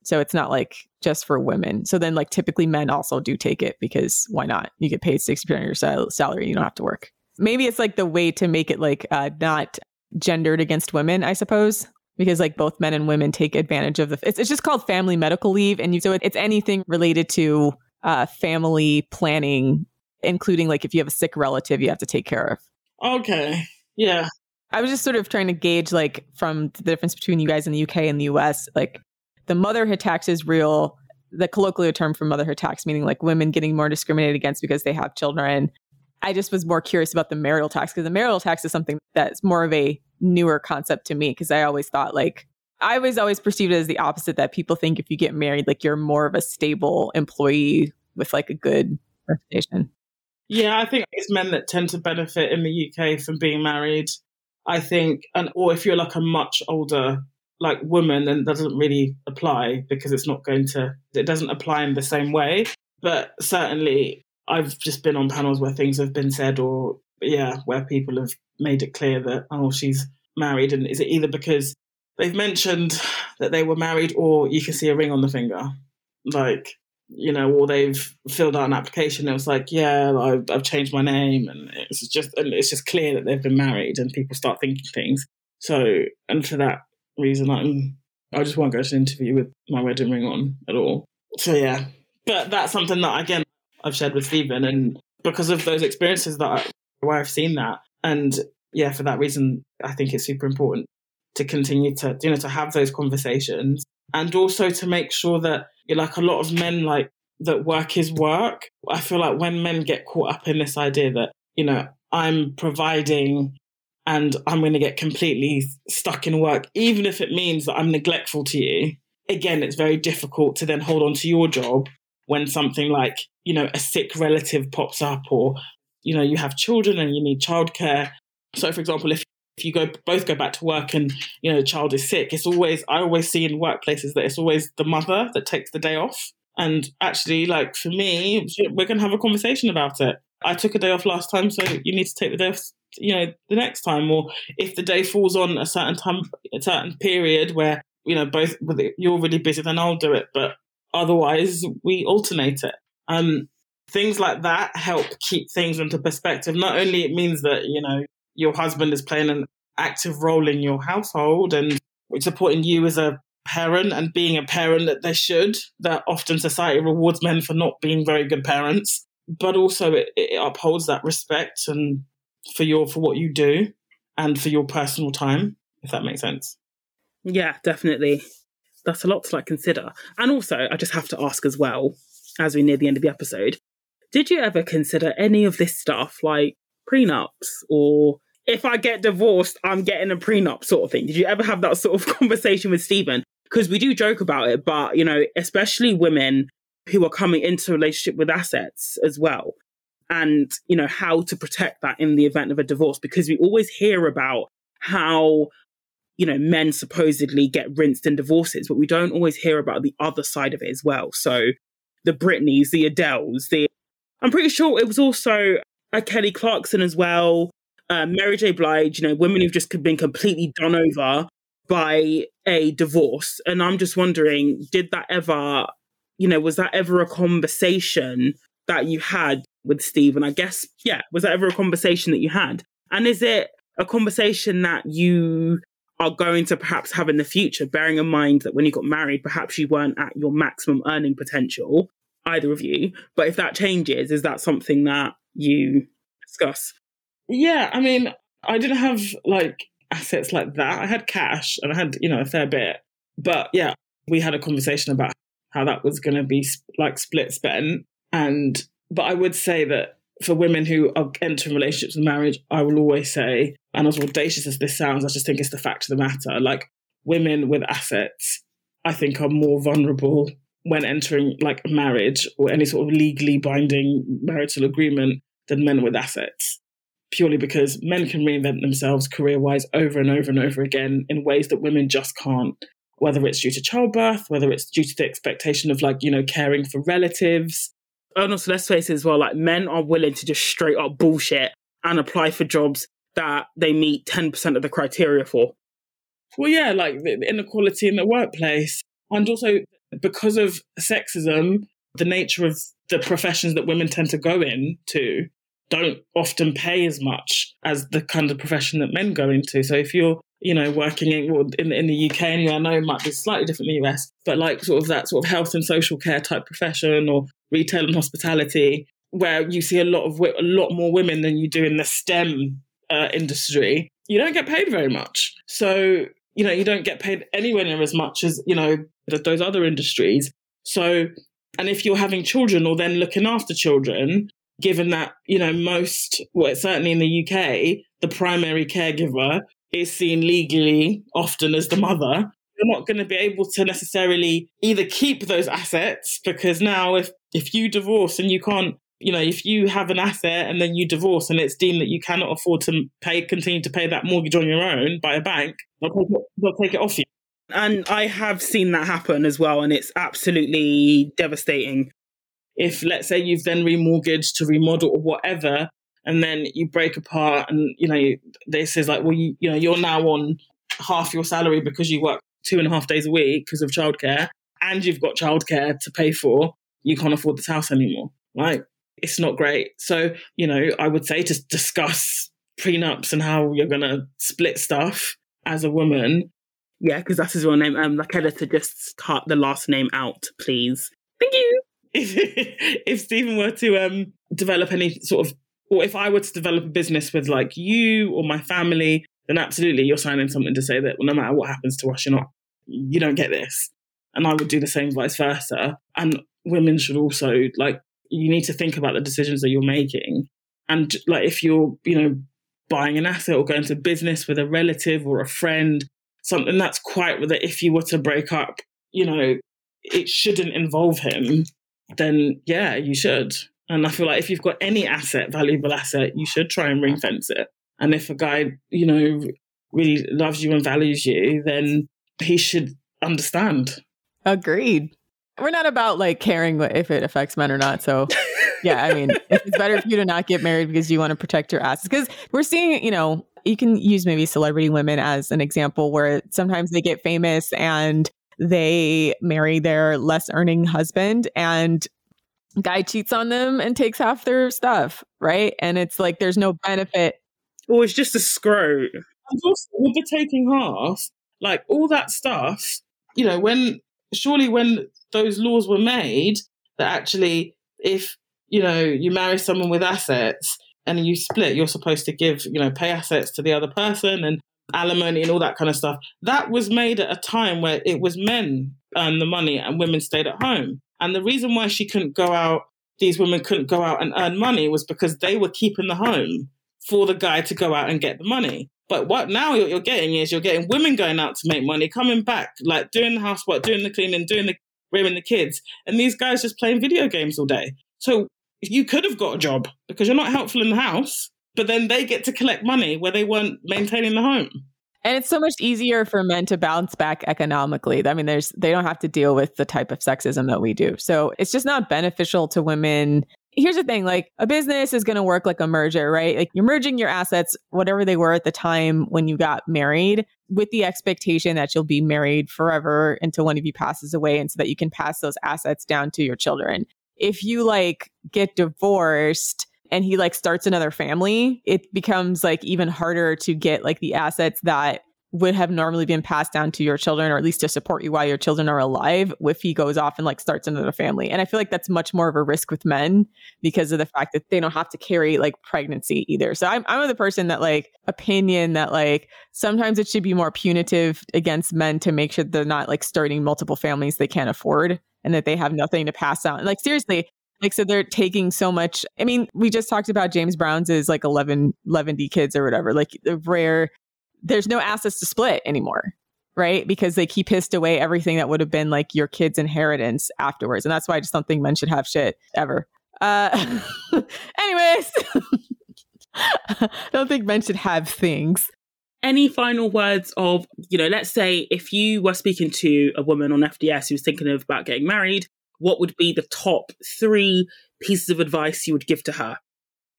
So it's not like just for women. So then, like, typically men also do take it because why not? You get paid 60% of your sal- salary, you don't have to work. Maybe it's like the way to make it like uh, not gendered against women, I suppose, because like both men and women take advantage of the. It's, it's just called family medical leave. And you, so it's anything related to uh, family planning, including like if you have a sick relative you have to take care of. Okay. Yeah. I was just sort of trying to gauge like from the difference between you guys in the UK and the US, like the motherhood tax is real. The colloquial term for motherhood tax, meaning like women getting more discriminated against because they have children. I just was more curious about the marital tax because the marital tax is something that's more of a newer concept to me because I always thought like I was always perceived it as the opposite that people think if you get married, like you're more of a stable employee with like a good reputation. Yeah, I think it's men that tend to benefit in the UK from being married. I think, and or if you're like a much older like woman, then that doesn't really apply because it's not going to, it doesn't apply in the same way. But certainly, I've just been on panels where things have been said, or yeah, where people have made it clear that, oh, she's married. And is it either because they've mentioned that they were married or you can see a ring on the finger? Like, you know, or they've filled out an application. It was like, yeah, I've, I've changed my name, and it's just, and it's just clear that they've been married, and people start thinking things. So, and for that reason, I'm, I just won't go to an interview with my wedding ring on at all. So yeah, but that's something that again I've shared with Stephen, and because of those experiences that I, where I've seen that, and yeah, for that reason, I think it's super important to continue to you know to have those conversations, and also to make sure that you're like a lot of men like that work is work. I feel like when men get caught up in this idea that you know I'm providing and I'm going to get completely stuck in work, even if it means that I'm neglectful to you. Again, it's very difficult to then hold on to your job when something like, you know, a sick relative pops up or, you know, you have children and you need childcare. So, for example, if if you go both go back to work and you know the child is sick, it's always I always see in workplaces that it's always the mother that takes the day off. And actually, like for me, we're gonna have a conversation about it. I took a day off last time, so you need to take the day off you know the next time or if the day falls on a certain time a certain period where you know both you're really busy then i'll do it but otherwise we alternate it um things like that help keep things into perspective not only it means that you know your husband is playing an active role in your household and supporting you as a parent and being a parent that they should, that often society rewards men for not being very good parents. But also it, it upholds that respect and for your for what you do and for your personal time, if that makes sense. Yeah, definitely. That's a lot to like consider. And also, I just have to ask as well, as we near the end of the episode, did you ever consider any of this stuff like prenups or if I get divorced, I'm getting a prenup sort of thing? Did you ever have that sort of (laughs) conversation with Stephen? Because we do joke about it, but you know, especially women who are coming into a relationship with assets as well. And, you know, how to protect that in the event of a divorce, because we always hear about how you know, men supposedly get rinsed in divorces, but we don't always hear about the other side of it as well. So the Britneys, the Adeles, the I'm pretty sure it was also a Kelly Clarkson as well, uh, Mary J. Blige, you know, women who've just been completely done over by a divorce. And I'm just wondering, did that ever, you know, was that ever a conversation that you had with Steve? And I guess, yeah, was that ever a conversation that you had? And is it a conversation that you are going to perhaps have in the future, bearing in mind that when you got married, perhaps you weren't at your maximum earning potential, either of you. But if that changes, is that something that you discuss? Yeah, I mean, I didn't have like assets like that. I had cash and I had, you know, a fair bit. But yeah, we had a conversation about how that was going to be like split spent. And, but I would say that for women who are entering relationships and marriage, I will always say, and as audacious as this sounds, I just think it's the fact of the matter. Like women with assets, I think are more vulnerable when entering like marriage or any sort of legally binding marital agreement than men with assets. Purely because men can reinvent themselves career wise over and over and over again in ways that women just can't, whether it's due to childbirth, whether it's due to the expectation of like, you know, caring for relatives, and also let's face it as well, like men are willing to just straight up bullshit and apply for jobs that they meet 10% of the criteria for. Well, yeah, like the inequality in the workplace. And also because of sexism, the nature of the professions that women tend to go into don't often pay as much as the kind of profession that men go into. So if you're, you know, working in in, in the UK, and I know it might be slightly different in the US, but like sort of that sort of health and social care type profession or retail and hospitality, where you see a lot of a lot more women than you do in the STEM uh, industry, you don't get paid very much. So you know you don't get paid anywhere near as much as you know those other industries. So, and if you're having children or then looking after children, given that you know most, well, certainly in the UK, the primary caregiver is seen legally often as the mother you're not going to be able to necessarily either keep those assets because now if if you divorce and you can't you know if you have an asset and then you divorce and it's deemed that you cannot afford to pay continue to pay that mortgage on your own by a bank they'll take it, they'll take it off you. And i have seen that happen as well and it's absolutely devastating. If let's say you've then remortgaged to remodel or whatever and then you break apart and you know they says like well you, you know you're now on half your salary because you work two and a half days a week because of childcare and you've got childcare to pay for, you can't afford this house anymore. Right? It's not great. So, you know, I would say to discuss prenups and how you're going to split stuff as a woman. Yeah, because that's his real name. Um, like to just cut the last name out, please. Thank you. If, (laughs) if Stephen were to um, develop any sort of, or if I were to develop a business with like you or my family, then absolutely you're signing something to say that no matter what happens to us, you're not you don't get this. And I would do the same vice versa. And women should also like you need to think about the decisions that you're making. And like if you're, you know, buying an asset or going to business with a relative or a friend, something that's quite that if you were to break up, you know, it shouldn't involve him, then yeah, you should. And I feel like if you've got any asset, valuable asset, you should try and ring fence it. And if a guy, you know, really loves you and values you, then he should understand. Agreed. We're not about like caring if it affects men or not. So, yeah, I mean, it's better for you to not get married because you want to protect your assets. Because we're seeing, you know, you can use maybe celebrity women as an example where sometimes they get famous and they marry their less earning husband and guy cheats on them and takes half their stuff, right? And it's like there's no benefit. Or it's just a screw. And also with the taking half, like all that stuff, you know, when surely when those laws were made, that actually, if you know you marry someone with assets and you split, you're supposed to give you know pay assets to the other person and alimony and all that kind of stuff. That was made at a time where it was men earned the money and women stayed at home. And the reason why she couldn't go out, these women couldn't go out and earn money was because they were keeping the home for the guy to go out and get the money. But what now you're getting is you're getting women going out to make money, coming back, like doing the housework, doing the cleaning, doing the rearing the kids, and these guys just playing video games all day. So you could have got a job because you're not helpful in the house, but then they get to collect money where they weren't maintaining the home. And it's so much easier for men to bounce back economically. I mean, there's they don't have to deal with the type of sexism that we do. So it's just not beneficial to women. Here's the thing, like a business is going to work like a merger, right? Like you're merging your assets, whatever they were at the time when you got married, with the expectation that you'll be married forever until one of you passes away and so that you can pass those assets down to your children. If you like get divorced, and he like starts another family, it becomes like even harder to get like the assets that would have normally been passed down to your children or at least to support you while your children are alive if he goes off and like starts another family. And I feel like that's much more of a risk with men because of the fact that they don't have to carry like pregnancy either. So I'm I'm the person that like opinion that like sometimes it should be more punitive against men to make sure they're not like starting multiple families they can't afford and that they have nothing to pass on. Like seriously, like, so they're taking so much. I mean, we just talked about James Brown's is like 11, 11 D kids or whatever. Like, the rare, there's no assets to split anymore, right? Because they keep hissed away everything that would have been like your kid's inheritance afterwards. And that's why I just don't think men should have shit ever. Uh, (laughs) anyways, (laughs) don't think men should have things. Any final words of, you know, let's say if you were speaking to a woman on FDS who was thinking of about getting married, what would be the top three pieces of advice you would give to her?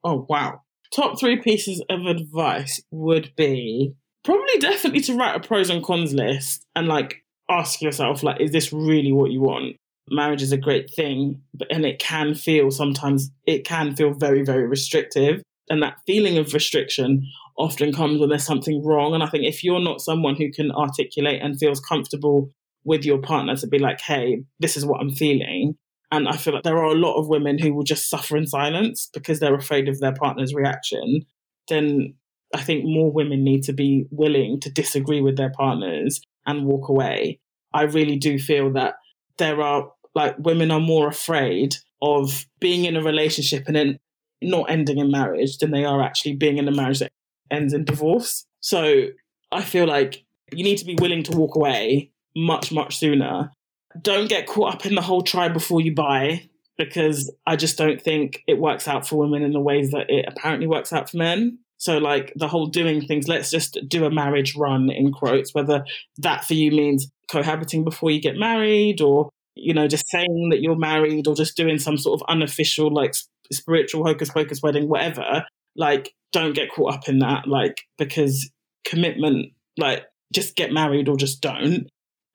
Oh, wow. Top three pieces of advice would be probably definitely to write a pros and cons list and like ask yourself, like, is this really what you want? Marriage is a great thing, but and it can feel sometimes it can feel very, very restrictive. And that feeling of restriction often comes when there's something wrong. And I think if you're not someone who can articulate and feels comfortable with your partner to be like, hey, this is what I'm feeling. And I feel like there are a lot of women who will just suffer in silence because they're afraid of their partner's reaction. Then I think more women need to be willing to disagree with their partners and walk away. I really do feel that there are like women are more afraid of being in a relationship and then not ending in marriage than they are actually being in a marriage that ends in divorce. So I feel like you need to be willing to walk away much, much sooner. Don't get caught up in the whole try before you buy because I just don't think it works out for women in the ways that it apparently works out for men. So, like the whole doing things, let's just do a marriage run in quotes, whether that for you means cohabiting before you get married or, you know, just saying that you're married or just doing some sort of unofficial, like spiritual hocus pocus wedding, whatever. Like, don't get caught up in that, like, because commitment, like, just get married or just don't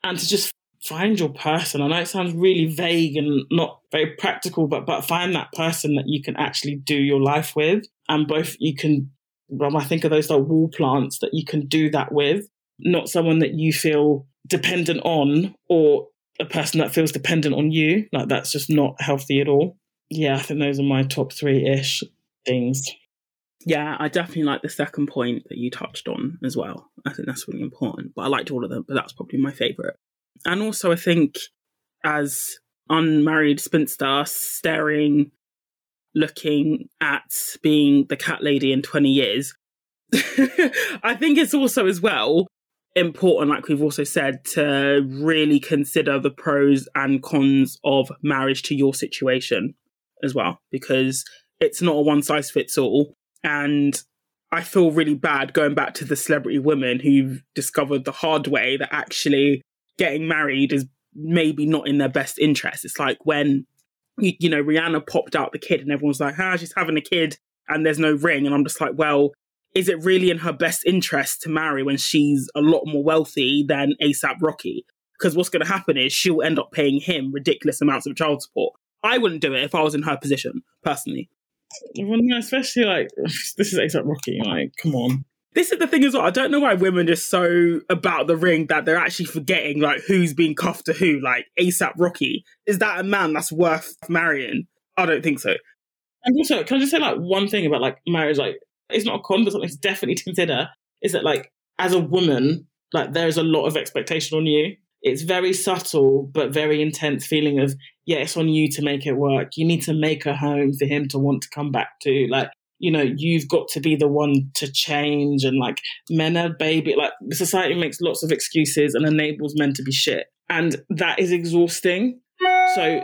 and to just find your person. I know it sounds really vague and not very practical, but but find that person that you can actually do your life with, and both you can. Well, I think of those like wall plants that you can do that with, not someone that you feel dependent on or a person that feels dependent on you. Like that's just not healthy at all. Yeah, I think those are my top three ish things. Yeah, I definitely like the second point that you touched on as well. I think that's really important. But I liked all of them, but that's probably my favourite. And also, I think as unmarried spinster staring, looking at being the cat lady in 20 years, (laughs) I think it's also as well important, like we've also said, to really consider the pros and cons of marriage to your situation as well, because it's not a one size fits all. And I feel really bad going back to the celebrity women who've discovered the hard way that actually getting married is maybe not in their best interest. It's like when, you, you know, Rihanna popped out the kid and everyone's like, ah, she's having a kid and there's no ring. And I'm just like, well, is it really in her best interest to marry when she's a lot more wealthy than ASAP Rocky? Because what's going to happen is she'll end up paying him ridiculous amounts of child support. I wouldn't do it if I was in her position, personally. Well, no, especially like (laughs) this is ASAP Rocky. Like, come on. This is the thing as well. I don't know why women are so about the ring that they're actually forgetting like who's being cuffed to who. Like ASAP Rocky, is that a man that's worth marrying? I don't think so. And also, can I just say like one thing about like marriage? Like, it's not a con, but something to definitely consider is that like as a woman, like there's a lot of expectation on you. It's very subtle but very intense feeling of yeah, it's on you to make it work. You need to make a home for him to want to come back to. Like you know, you've got to be the one to change and like men are baby like society makes lots of excuses and enables men to be shit. And that is exhausting. So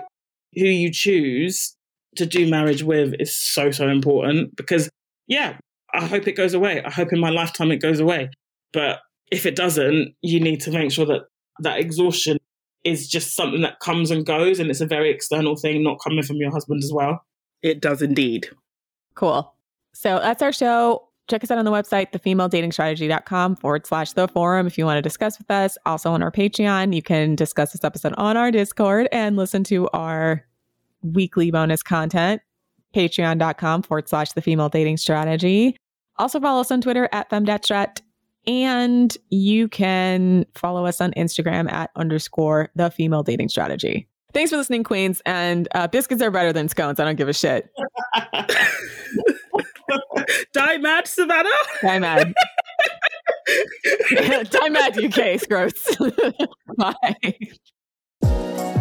who you choose to do marriage with is so, so important because yeah, I hope it goes away. I hope in my lifetime it goes away. But if it doesn't, you need to make sure that that exhaustion is just something that comes and goes and it's a very external thing, not coming from your husband as well. It does indeed. Cool. So that's our show. Check us out on the website, thefemaledatingstrategy.com forward slash the forum if you want to discuss with us. Also on our Patreon, you can discuss this episode on our Discord and listen to our weekly bonus content, patreon.com forward slash the female dating strategy. Also follow us on Twitter at femdatstrat. And you can follow us on Instagram at underscore the female dating strategy. Thanks for listening, Queens. And uh, biscuits are better than scones. I don't give a shit. (laughs) Die mad, Savannah. Die mad. Die mad, UK. Gross. (laughs) Bye.